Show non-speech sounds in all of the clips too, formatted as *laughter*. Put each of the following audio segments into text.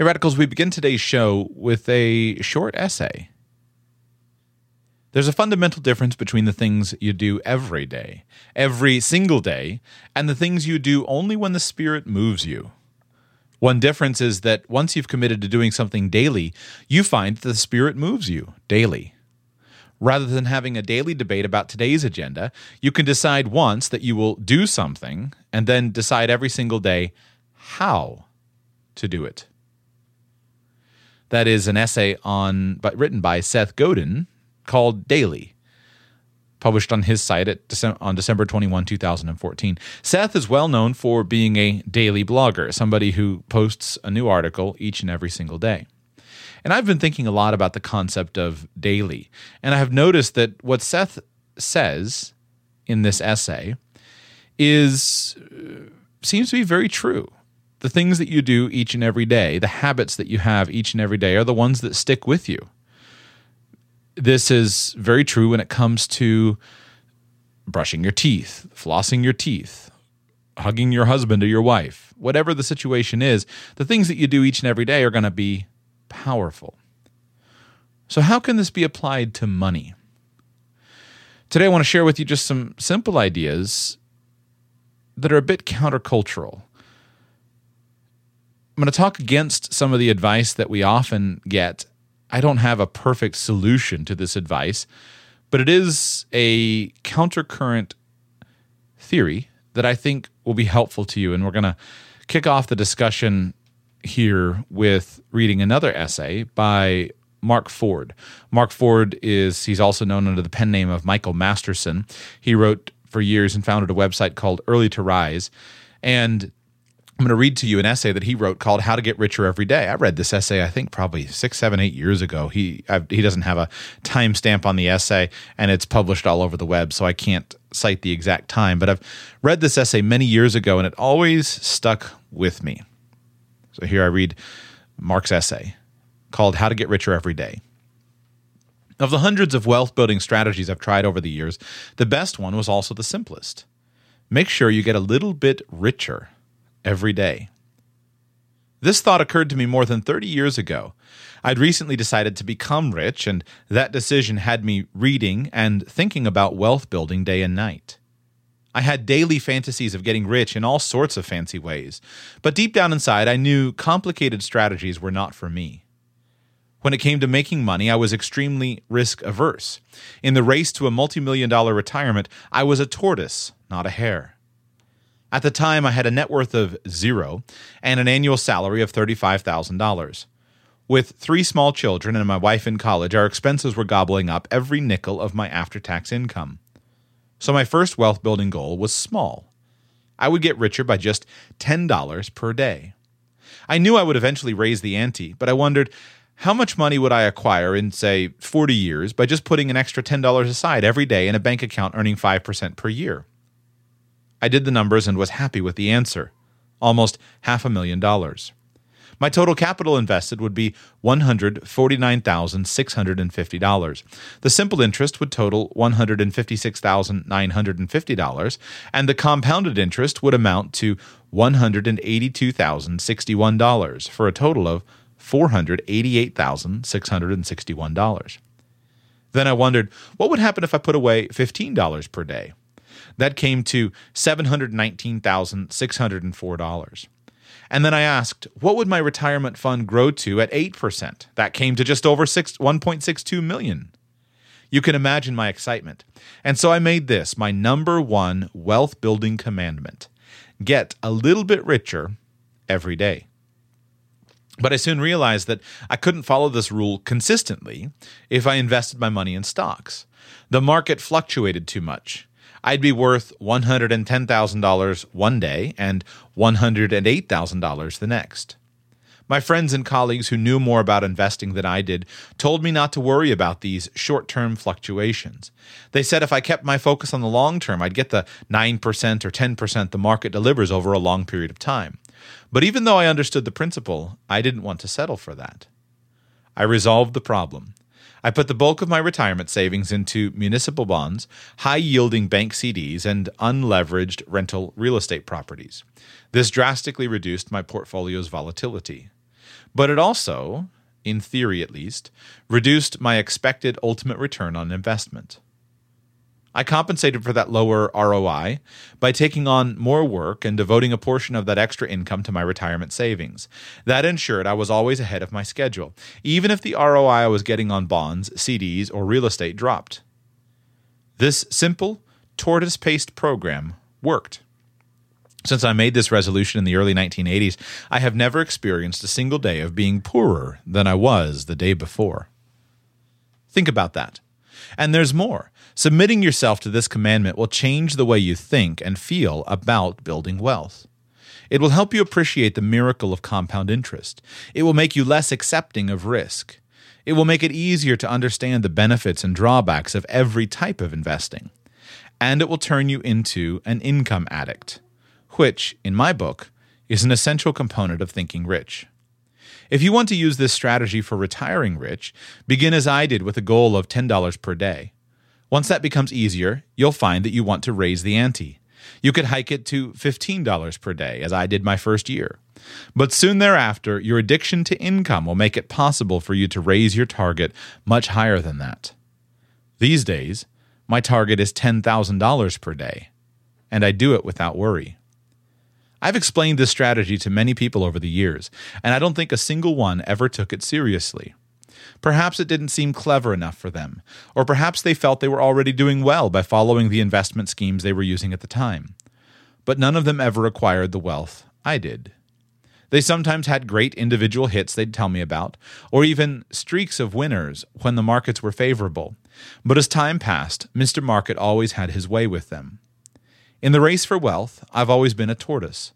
Hey, Radicals, we begin today's show with a short essay. There's a fundamental difference between the things you do every day, every single day, and the things you do only when the Spirit moves you. One difference is that once you've committed to doing something daily, you find that the Spirit moves you daily. Rather than having a daily debate about today's agenda, you can decide once that you will do something and then decide every single day how to do it. That is an essay on but written by Seth Godin called Daily, published on his site at December, on December 21, 2014. Seth is well known for being a daily blogger, somebody who posts a new article each and every single day. And I've been thinking a lot about the concept of daily. And I have noticed that what Seth says in this essay is uh, seems to be very true the things that you do each and every day, the habits that you have each and every day, are the ones that stick with you. This is very true when it comes to brushing your teeth, flossing your teeth, hugging your husband or your wife, whatever the situation is, the things that you do each and every day are going to be powerful. So, how can this be applied to money? Today, I want to share with you just some simple ideas that are a bit countercultural I'm going to talk against some of the advice that we often get. I don't have a perfect solution to this advice, but it is a countercurrent theory that I think will be helpful to you. And we're going to kick off the discussion here with reading another essay by Mark Ford. Mark Ford is, he's also known under the pen name of Michael Masterson. He wrote for years and founded a website called Early to Rise. And I'm going to read to you an essay that he wrote called "How to Get Richer Every Day." I read this essay, I think, probably six, seven, eight years ago. He I've, he doesn't have a timestamp on the essay, and it's published all over the web, so I can't cite the exact time. But I've read this essay many years ago, and it always stuck with me. So here I read Mark's essay called "How to Get Richer Every Day." Of the hundreds of wealth building strategies I've tried over the years, the best one was also the simplest. Make sure you get a little bit richer every day. This thought occurred to me more than 30 years ago. I'd recently decided to become rich, and that decision had me reading and thinking about wealth building day and night. I had daily fantasies of getting rich in all sorts of fancy ways, but deep down inside, I knew complicated strategies were not for me. When it came to making money, I was extremely risk averse. In the race to a multi million dollar retirement, I was a tortoise, not a hare. At the time, I had a net worth of zero and an annual salary of $35,000. With three small children and my wife in college, our expenses were gobbling up every nickel of my after tax income. So my first wealth building goal was small. I would get richer by just $10 per day. I knew I would eventually raise the ante, but I wondered how much money would I acquire in, say, 40 years by just putting an extra $10 aside every day in a bank account earning 5% per year? I did the numbers and was happy with the answer almost half a million dollars. My total capital invested would be $149,650. The simple interest would total $156,950, and the compounded interest would amount to $182,061 for a total of $488,661. Then I wondered what would happen if I put away $15 per day? That came to $719,604. And then I asked, what would my retirement fund grow to at 8%? That came to just over 6, 1.62 million. You can imagine my excitement. And so I made this my number one wealth building commandment get a little bit richer every day. But I soon realized that I couldn't follow this rule consistently if I invested my money in stocks. The market fluctuated too much. I'd be worth $110,000 one day and $108,000 the next. My friends and colleagues who knew more about investing than I did told me not to worry about these short term fluctuations. They said if I kept my focus on the long term, I'd get the 9% or 10% the market delivers over a long period of time. But even though I understood the principle, I didn't want to settle for that. I resolved the problem. I put the bulk of my retirement savings into municipal bonds, high yielding bank CDs, and unleveraged rental real estate properties. This drastically reduced my portfolio's volatility. but it also, in theory at least, reduced my expected ultimate return on investment. I compensated for that lower ROI by taking on more work and devoting a portion of that extra income to my retirement savings. That ensured I was always ahead of my schedule, even if the ROI I was getting on bonds, CDs, or real estate dropped. This simple, tortoise paced program worked. Since I made this resolution in the early 1980s, I have never experienced a single day of being poorer than I was the day before. Think about that. And there's more. Submitting yourself to this commandment will change the way you think and feel about building wealth. It will help you appreciate the miracle of compound interest. It will make you less accepting of risk. It will make it easier to understand the benefits and drawbacks of every type of investing. And it will turn you into an income addict, which, in my book, is an essential component of thinking rich. If you want to use this strategy for retiring rich, begin as I did with a goal of $10 per day. Once that becomes easier, you'll find that you want to raise the ante. You could hike it to $15 per day, as I did my first year. But soon thereafter, your addiction to income will make it possible for you to raise your target much higher than that. These days, my target is $10,000 per day, and I do it without worry. I've explained this strategy to many people over the years, and I don't think a single one ever took it seriously. Perhaps it didn't seem clever enough for them, or perhaps they felt they were already doing well by following the investment schemes they were using at the time. But none of them ever acquired the wealth I did. They sometimes had great individual hits they'd tell me about, or even streaks of winners when the markets were favorable. But as time passed, Mr. Market always had his way with them. In the race for wealth, I've always been a tortoise.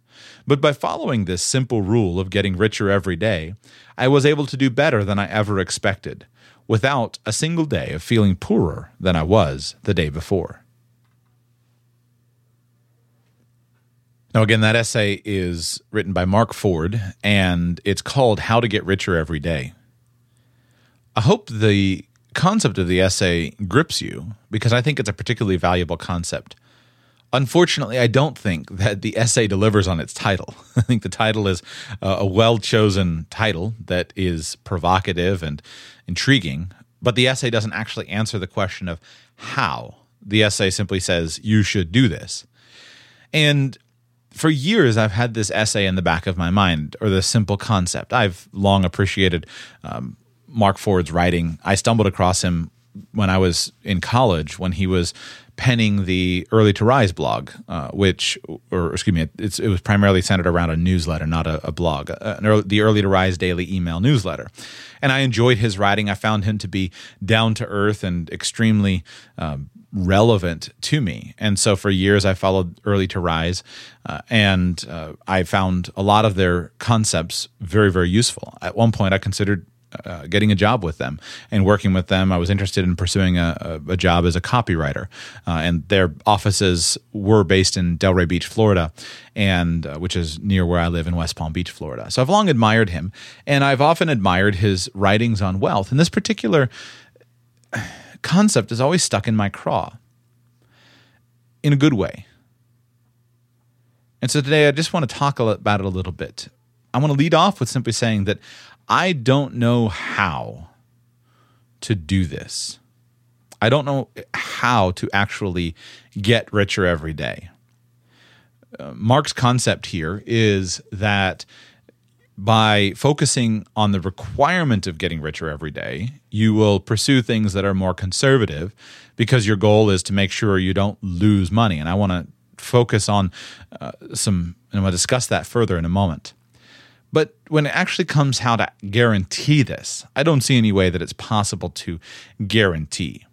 But by following this simple rule of getting richer every day, I was able to do better than I ever expected, without a single day of feeling poorer than I was the day before. Now, again, that essay is written by Mark Ford, and it's called How to Get Richer Every Day. I hope the concept of the essay grips you because I think it's a particularly valuable concept. Unfortunately, I don't think that the essay delivers on its title. *laughs* I think the title is uh, a well chosen title that is provocative and intriguing, but the essay doesn't actually answer the question of how. The essay simply says, you should do this. And for years, I've had this essay in the back of my mind, or this simple concept. I've long appreciated um, Mark Ford's writing. I stumbled across him when I was in college when he was penning the Early to Rise blog, uh, which, or excuse me, it was primarily centered around a newsletter, not a, a blog, uh, early, the Early to Rise daily email newsletter. And I enjoyed his writing. I found him to be down to earth and extremely um, relevant to me. And so for years, I followed Early to Rise, uh, and uh, I found a lot of their concepts very, very useful. At one point, I considered uh, getting a job with them and working with them. I was interested in pursuing a, a, a job as a copywriter, uh, and their offices were based in Delray Beach, Florida, and uh, which is near where I live in West Palm Beach, Florida. So I've long admired him, and I've often admired his writings on wealth. And this particular concept is always stuck in my craw, in a good way. And so today I just want to talk about it a little bit. I want to lead off with simply saying that I don't know how to do this. I don't know how to actually get richer every day. Uh, Mark's concept here is that by focusing on the requirement of getting richer every day, you will pursue things that are more conservative because your goal is to make sure you don't lose money. And I want to focus on uh, some, and I'm going to discuss that further in a moment. But when it actually comes how to guarantee this, I don't see any way that it's possible to guarantee.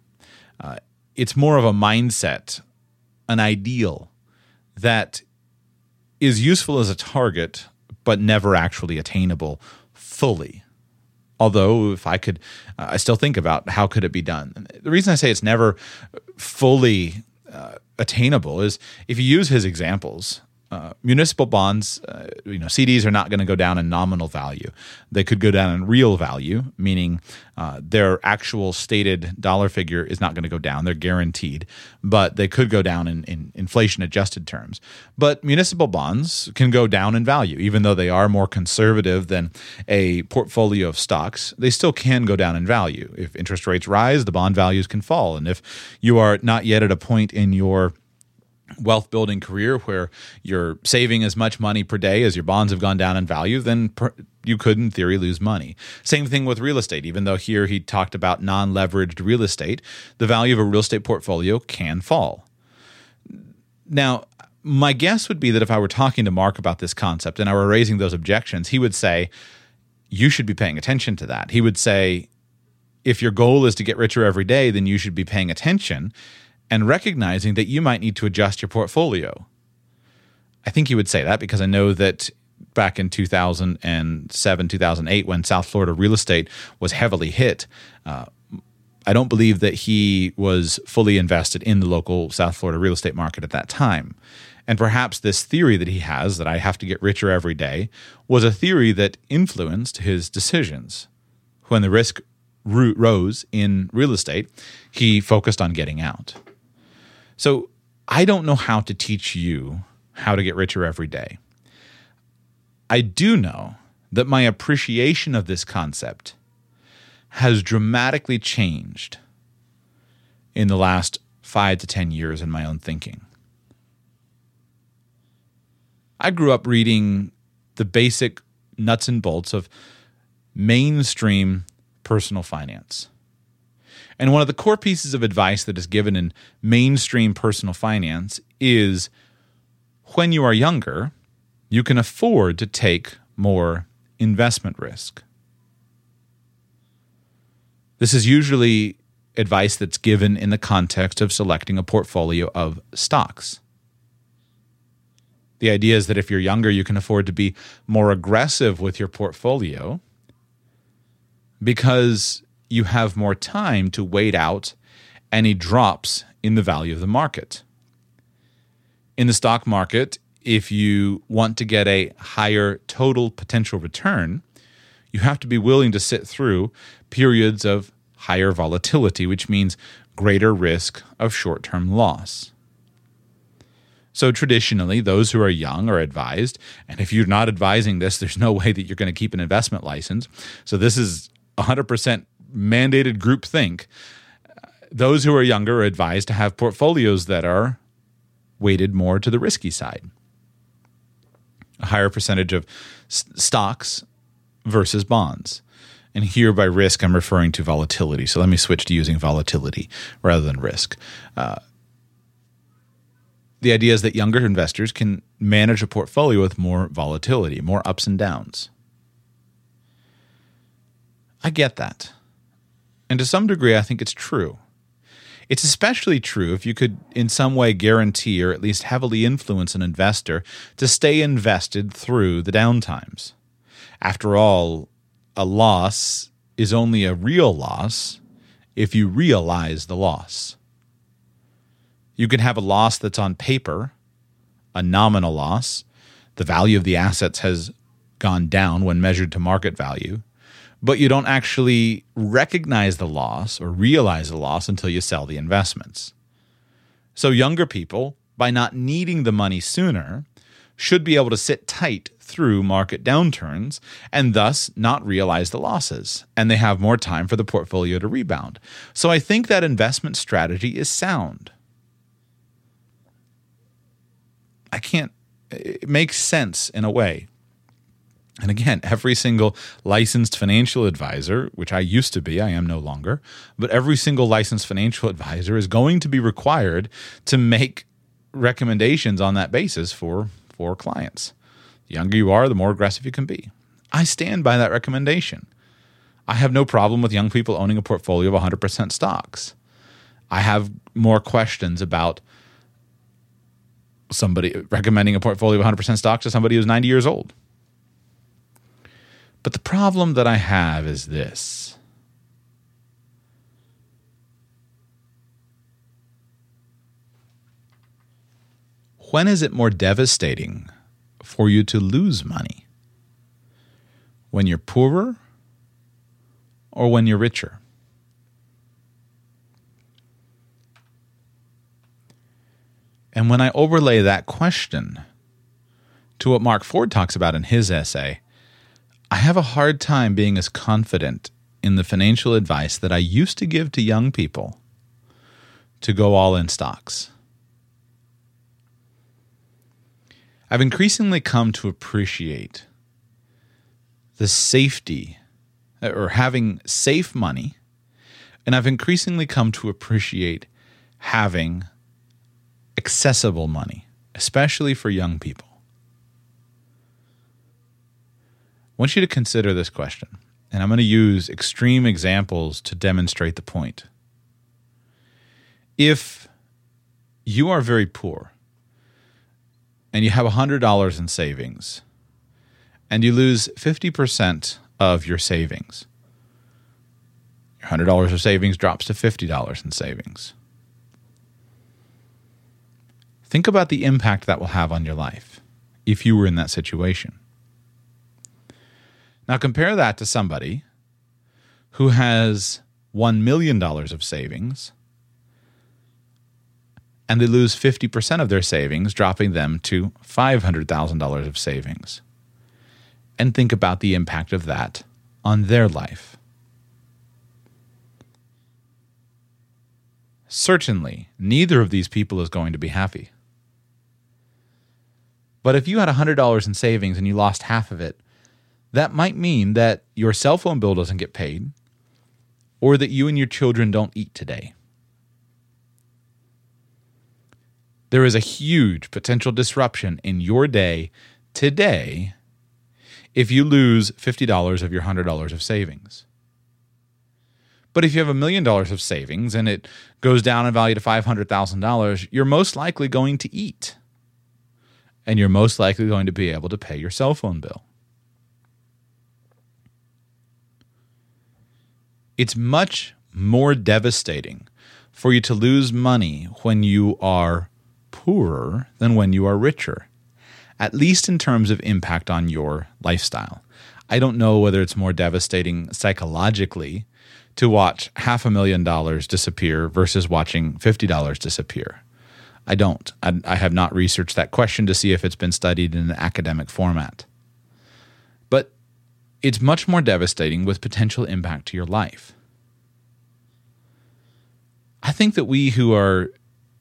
Uh, it's more of a mindset, an ideal that is useful as a target, but never actually attainable fully. Although, if I could, uh, I still think about how could it be done. The reason I say it's never fully uh, attainable is if you use his examples, uh, municipal bonds, uh, you know, CDs are not going to go down in nominal value. They could go down in real value, meaning uh, their actual stated dollar figure is not going to go down. They're guaranteed, but they could go down in, in inflation adjusted terms. But municipal bonds can go down in value, even though they are more conservative than a portfolio of stocks. They still can go down in value. If interest rates rise, the bond values can fall. And if you are not yet at a point in your wealth building career where you're saving as much money per day as your bonds have gone down in value, then per, you could, in theory, lose money. Same thing with real estate. Even though here he talked about non leveraged real estate, the value of a real estate portfolio can fall. Now, my guess would be that if I were talking to Mark about this concept and I were raising those objections, he would say, You should be paying attention to that. He would say, If your goal is to get richer every day, then you should be paying attention and recognizing that you might need to adjust your portfolio. I think he would say that because I know that back in 2007, 2008, when South Florida real estate was heavily hit, uh, I don't believe that he was fully invested in the local South Florida real estate market at that time. And perhaps this theory that he has, that I have to get richer every day, was a theory that influenced his decisions. When the risk rose in real estate, he focused on getting out. So I don't know how to teach you how to get richer every day. I do know that my appreciation of this concept has dramatically changed in the last five to 10 years in my own thinking. I grew up reading the basic nuts and bolts of mainstream personal finance. And one of the core pieces of advice that is given in mainstream personal finance is when you are younger, you can afford to take more investment risk. This is usually advice that's given in the context of selecting a portfolio of stocks. The idea is that if you're younger, you can afford to be more aggressive with your portfolio because you have more time to wait out any drops in the value of the market. In the stock market, if you want to get a higher total potential return, you have to be willing to sit through periods of higher volatility, which means greater risk of short term loss. So, traditionally, those who are young are advised, and if you're not advising this, there's no way that you're going to keep an investment license. So, this is 100% mandated group think, those who are younger are advised to have portfolios that are weighted more to the risky side. A higher percentage of s- stocks versus bonds. And here by risk, I'm referring to volatility. So let me switch to using volatility rather than risk. Uh, the idea is that younger investors can manage a portfolio with more volatility, more ups and downs. I get that. And to some degree, I think it's true. It's especially true if you could, in some way, guarantee or at least heavily influence an investor to stay invested through the downtimes. After all, a loss is only a real loss if you realize the loss. You can have a loss that's on paper, a nominal loss. The value of the assets has gone down when measured to market value but you don't actually recognize the loss or realize the loss until you sell the investments. So, younger people, by not needing the money sooner, should be able to sit tight through market downturns and thus not realize the losses. And they have more time for the portfolio to rebound. So, I think that investment strategy is sound. I can't, it makes sense in a way. And again, every single licensed financial advisor, which I used to be, I am no longer, but every single licensed financial advisor is going to be required to make recommendations on that basis for, for clients. The younger you are, the more aggressive you can be. I stand by that recommendation. I have no problem with young people owning a portfolio of 100% stocks. I have more questions about somebody recommending a portfolio of 100% stocks to somebody who's 90 years old. But the problem that I have is this. when is it more devastating for you to lose money? When you're poorer or when you're richer? And when I overlay that question to what Mark Ford talks about in his essay, I have a hard time being as confident in the financial advice that I used to give to young people to go all in stocks. I've increasingly come to appreciate the safety uh, or having safe money, and I've increasingly come to appreciate having accessible money, especially for young people. I want you to consider this question, and I'm going to use extreme examples to demonstrate the point. If you are very poor and you have $100 in savings and you lose 50% of your savings, your $100 of savings drops to $50 in savings. Think about the impact that will have on your life if you were in that situation. Now, compare that to somebody who has $1 million of savings and they lose 50% of their savings, dropping them to $500,000 of savings. And think about the impact of that on their life. Certainly, neither of these people is going to be happy. But if you had $100 in savings and you lost half of it, that might mean that your cell phone bill doesn't get paid or that you and your children don't eat today. There is a huge potential disruption in your day today if you lose $50 of your $100 of savings. But if you have a million dollars of savings and it goes down in value to $500,000, you're most likely going to eat and you're most likely going to be able to pay your cell phone bill. It's much more devastating for you to lose money when you are poorer than when you are richer, at least in terms of impact on your lifestyle. I don't know whether it's more devastating psychologically to watch half a million dollars disappear versus watching $50 disappear. I don't. I, I, have not researched that question to see if it's been studied in an academic format. It's much more devastating with potential impact to your life. I think that we who are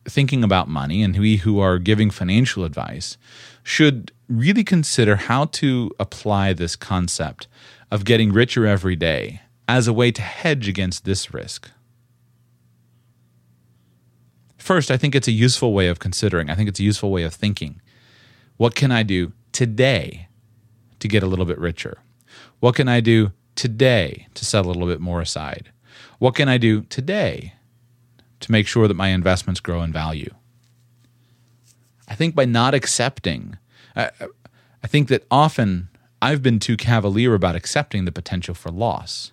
thinking about money and we who are giving financial advice should really consider how to apply this concept of getting richer every day as a way to hedge against this risk. First, I think it's a useful way of considering. I think it's a useful way of thinking. What can I do today to get a little bit richer? What can I do today to set a little bit more aside? What can I do today to make sure that my investments grow in value? I think by not accepting, I, I think that often I've been too cavalier about accepting the potential for loss.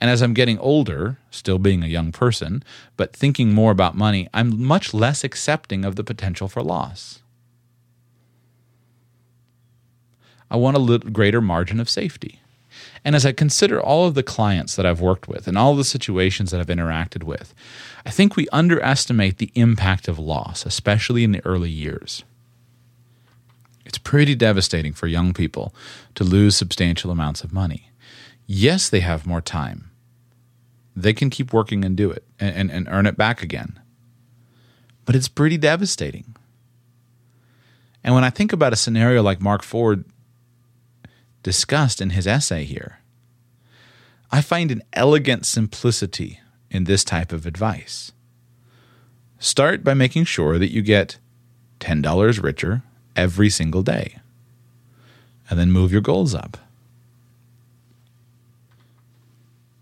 And as I'm getting older, still being a young person, but thinking more about money, I'm much less accepting of the potential for loss. I want a little greater margin of safety. And as I consider all of the clients that I've worked with and all the situations that I've interacted with, I think we underestimate the impact of loss, especially in the early years. It's pretty devastating for young people to lose substantial amounts of money. Yes, they have more time they can keep working and do it and, and, earn it back again. But it's pretty devastating. And when I think about a scenario like Mark Ford discussed in his essay here, I find an elegant simplicity in this type of advice. Start by making sure that you get $10 richer every single day, and then move your goals up.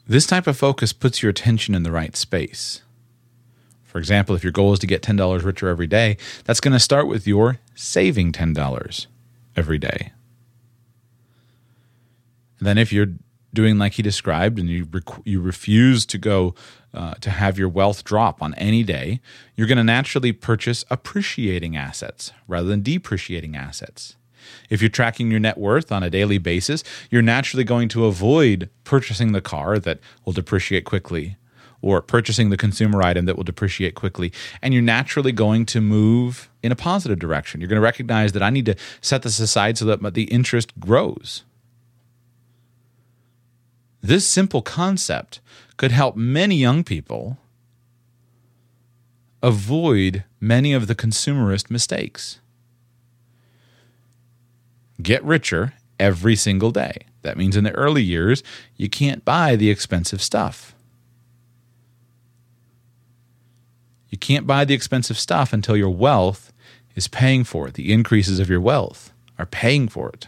This type of focus puts your attention in the right space. For example, if your goal is to get $10 richer every day, that's going to start with your saving $10 every day. Then if you're doing like he described, and you rec- you refuse to go uh, to have your wealth drop on any day, you're going to naturally purchase appreciating assets rather than depreciating assets. If you're tracking your net worth on a daily basis, you're naturally going to avoid purchasing the car that will depreciate quickly or purchasing the consumer item that will depreciate quickly. And you're naturally going to move in a positive direction. You're going to recognize that I need to set this aside so that the interest grows. This simple concept could help many young people avoid many of the consumerist mistakes. Get richer every single day. That means in the early years, you can't buy the expensive stuff. You can't buy the expensive stuff until your wealth is paying for it. The increases of your wealth are paying for it.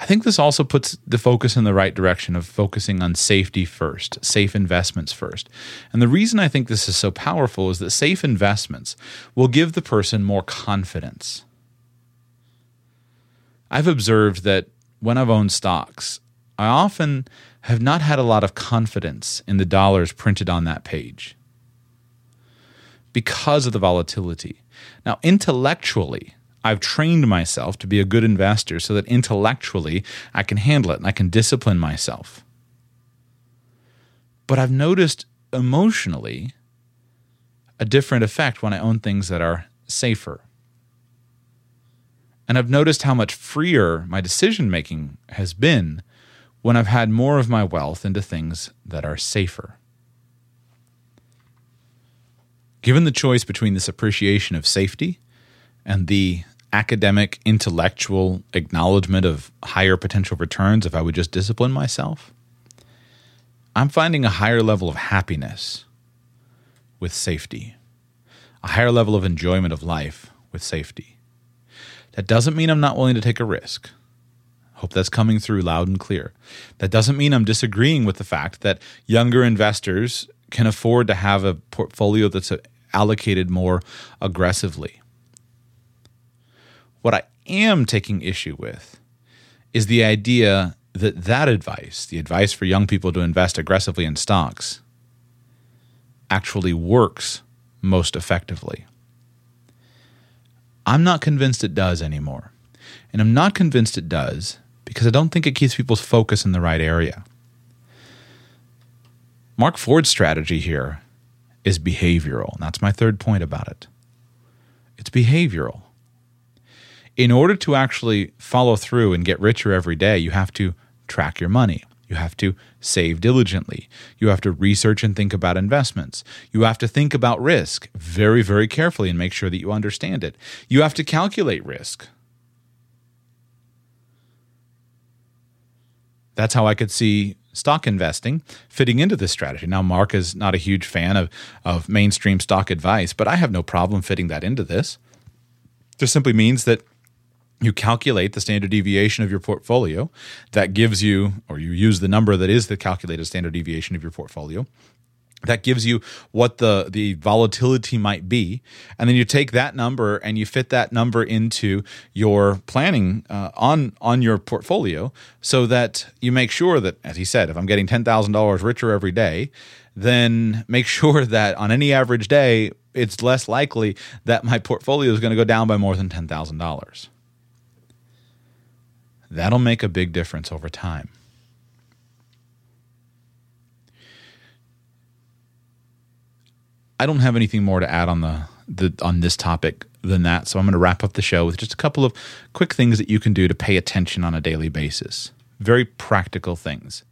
I think this also puts the focus in the right direction of focusing on safety first, safe investments first. And the reason I think this is so powerful is that safe investments will give the person more confidence. I've observed that when I've owned stocks, I often have not had a lot of confidence in the dollars printed on that page because of the volatility. Now, intellectually, I've trained myself to be a good investor so that intellectually I can handle it and I can discipline myself. But I've noticed emotionally a different effect when I own things that are safer. And I've noticed how much freer my decision making has been when I've had more of my wealth into things that are safer. Given the choice between this appreciation of safety and the academic, intellectual acknowledgement of higher potential returns if I would just discipline myself, I'm finding a higher level of happiness with safety, a higher level of enjoyment of life with safety. That doesn't mean I'm not willing to take a risk. Hope that's coming through loud and clear. That doesn't mean I'm disagreeing with the fact that younger investors can afford to have a portfolio that's allocated more aggressively. What I am taking issue with is the idea that that advice, the advice for young people to invest aggressively in stocks, actually works most effectively. I'm not convinced it does anymore. And I'm not convinced it does because I don't think it keeps people's focus in the right area. Mark Ford's strategy here is behavioral. And that's my third point about it. It's behavioral. In order to actually follow through and get richer every day, you have to track your money. You have to save diligently. You have to research and think about investments. You have to think about risk very, very carefully and make sure that you understand it. You have to calculate risk. That's how I could see stock investing fitting into this strategy. Now, Mark is not a huge fan of, of mainstream stock advice, but I have no problem fitting that into this. This simply means that you calculate the standard deviation of your portfolio. That gives you, or you use the number that is the calculated standard deviation of your portfolio. That gives you what the, the volatility might be. And then you take that number and you fit that number into your planning uh, on, on your portfolio so that you make sure that, as he said, if I'm getting $10,000 richer every day, then make *laughs* sure that on any average day, it's less likely that my portfolio is going to go down by more than $10,000. That'll make a big difference over time. I don't have anything more to add on the, the on this topic than that, so I'm going to wrap up the show with just a couple of quick things that you can do to pay attention on a daily basis. Very practical things.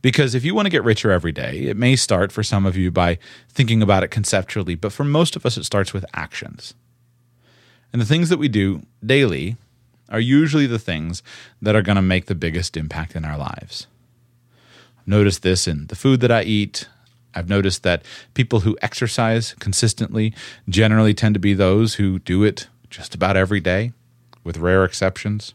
Because if you want to get richer every day, it may start for some of you by thinking about it conceptually, but for most of us, it starts with actions. And the things that we do daily are usually the things that are going to make the biggest impact in our lives. I've noticed this in the food that I eat. I've noticed that people who exercise consistently generally tend to be those who do it just about every day, with rare exceptions.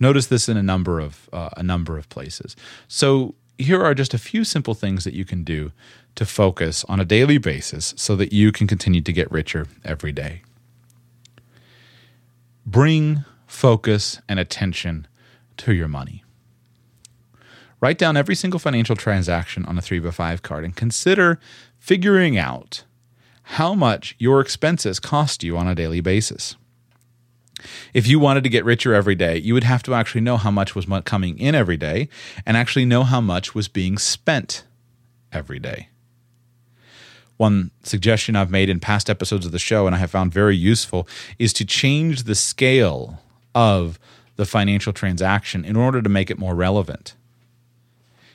Notice this in a number of uh, a number of places. So here are just a few simple things that you can do to focus on a daily basis so that you can continue to get richer every day. Bring focus and attention to your money. Write down every single financial transaction on a 3 by 5 card and consider figuring out how much your expenses cost you on a daily basis. If you wanted to get richer every day, you would have to actually know how much was coming in every day and actually know how much was being spent every day. One suggestion I've made in past episodes of the show and I have found very useful is to change the scale of the financial transaction in order to make it more relevant.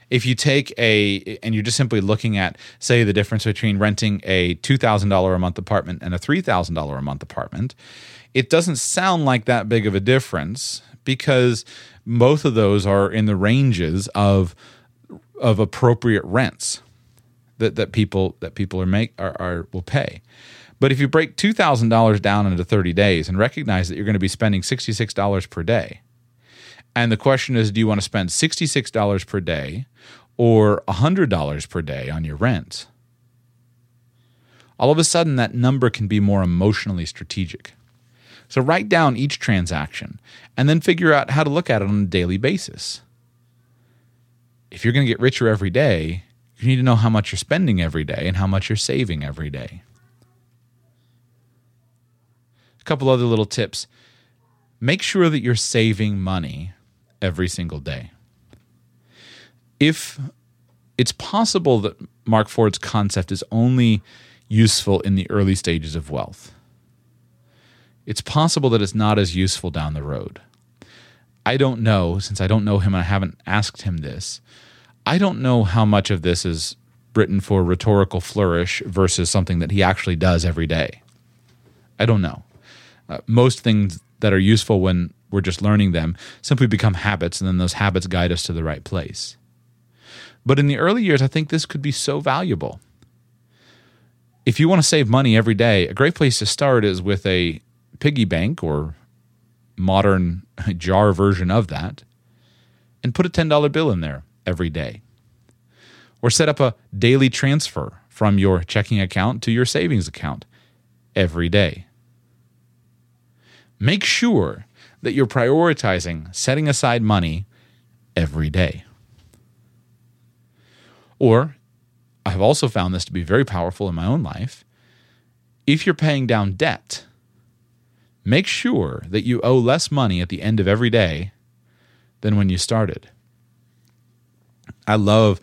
If you take a, and you're just simply looking at, say, the difference between renting a $2,000 a month apartment and a $3,000 a month apartment, it doesn't sound like that big of a difference because both of those are in the ranges of, of appropriate rents that, that people that people are make are, are will pay. But if you break two thousand dollars down into thirty days and recognize that you're going to be spending sixty six dollars per day, and the question is, do you want to spend sixty six dollars per day or hundred dollars per day on your rent? All of a sudden, that number can be more emotionally strategic. So write down each transaction and then figure out how to look at it on a daily basis. If you're going to get richer every day, you need to know how much you're spending every day and how much you're saving every day. A couple other little tips. Make sure that you're saving money every single day. If it's possible that Mark Ford's concept is only useful in the early stages of wealth, it's possible that it's not as useful down the road. I don't know, since I don't know him and I haven't asked him this, I don't know how much of this is written for rhetorical flourish versus something that he actually does every day. I don't know. Uh, most things that are useful when we're just learning them simply become habits, and then those habits guide us to the right place. But in the early years, I think this could be so valuable. If you want to save money every day, a great place to start is with a piggy bank or modern *laughs* jar version of that, and put a $10 bill in there every day. Or set up a daily transfer from your checking account to your savings account every day. Make sure that you're prioritizing setting aside money every day. Or, I have also found this to be very powerful in my own life. If you're paying down debt, make sure that you owe less money at the end of every day than when you started. I love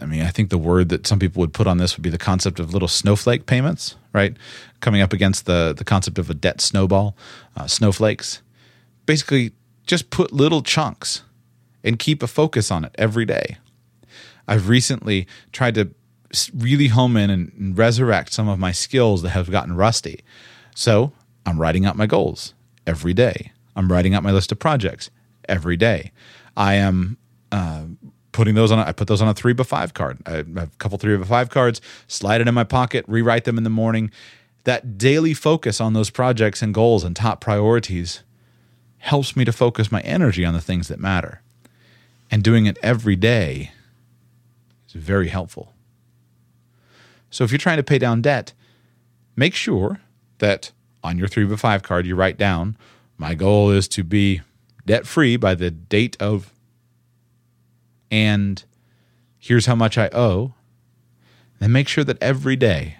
I mean, I think the word that some people would put on this would be the concept of little snowflake payments, right? Coming up against the the concept of a debt snowball, uh, snowflakes. Basically, just put little chunks and keep a focus on it every day. I've recently tried to really home in and resurrect some of my skills that have gotten rusty. So I'm writing out my goals every day. I'm writing out my list of projects every day. I am uh, putting those on. A, I put those on a three by five card. I have a couple three by five cards. Slide it in my pocket. Rewrite them in the morning. That daily focus on those projects and goals and top priorities helps me to focus my energy on the things that matter. And doing it every day is very helpful. So if you're trying to pay down debt, make sure that on your 3 by 5 card you write down my goal is to be debt free by the date of and here's how much I owe, then make sure that every day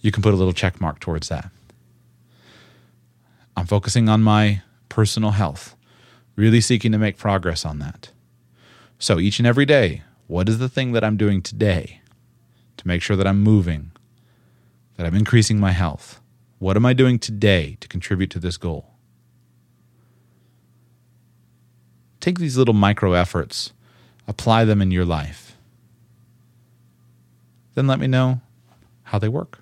you can put a little check mark towards that. I'm focusing on my personal health, really seeking to make progress on that. So each and every day, what is the thing that I'm doing today to make sure that I'm moving, that I'm increasing my health? What am I doing today to contribute to this goal? Take these little micro efforts apply them in your life. Then let me know how they work.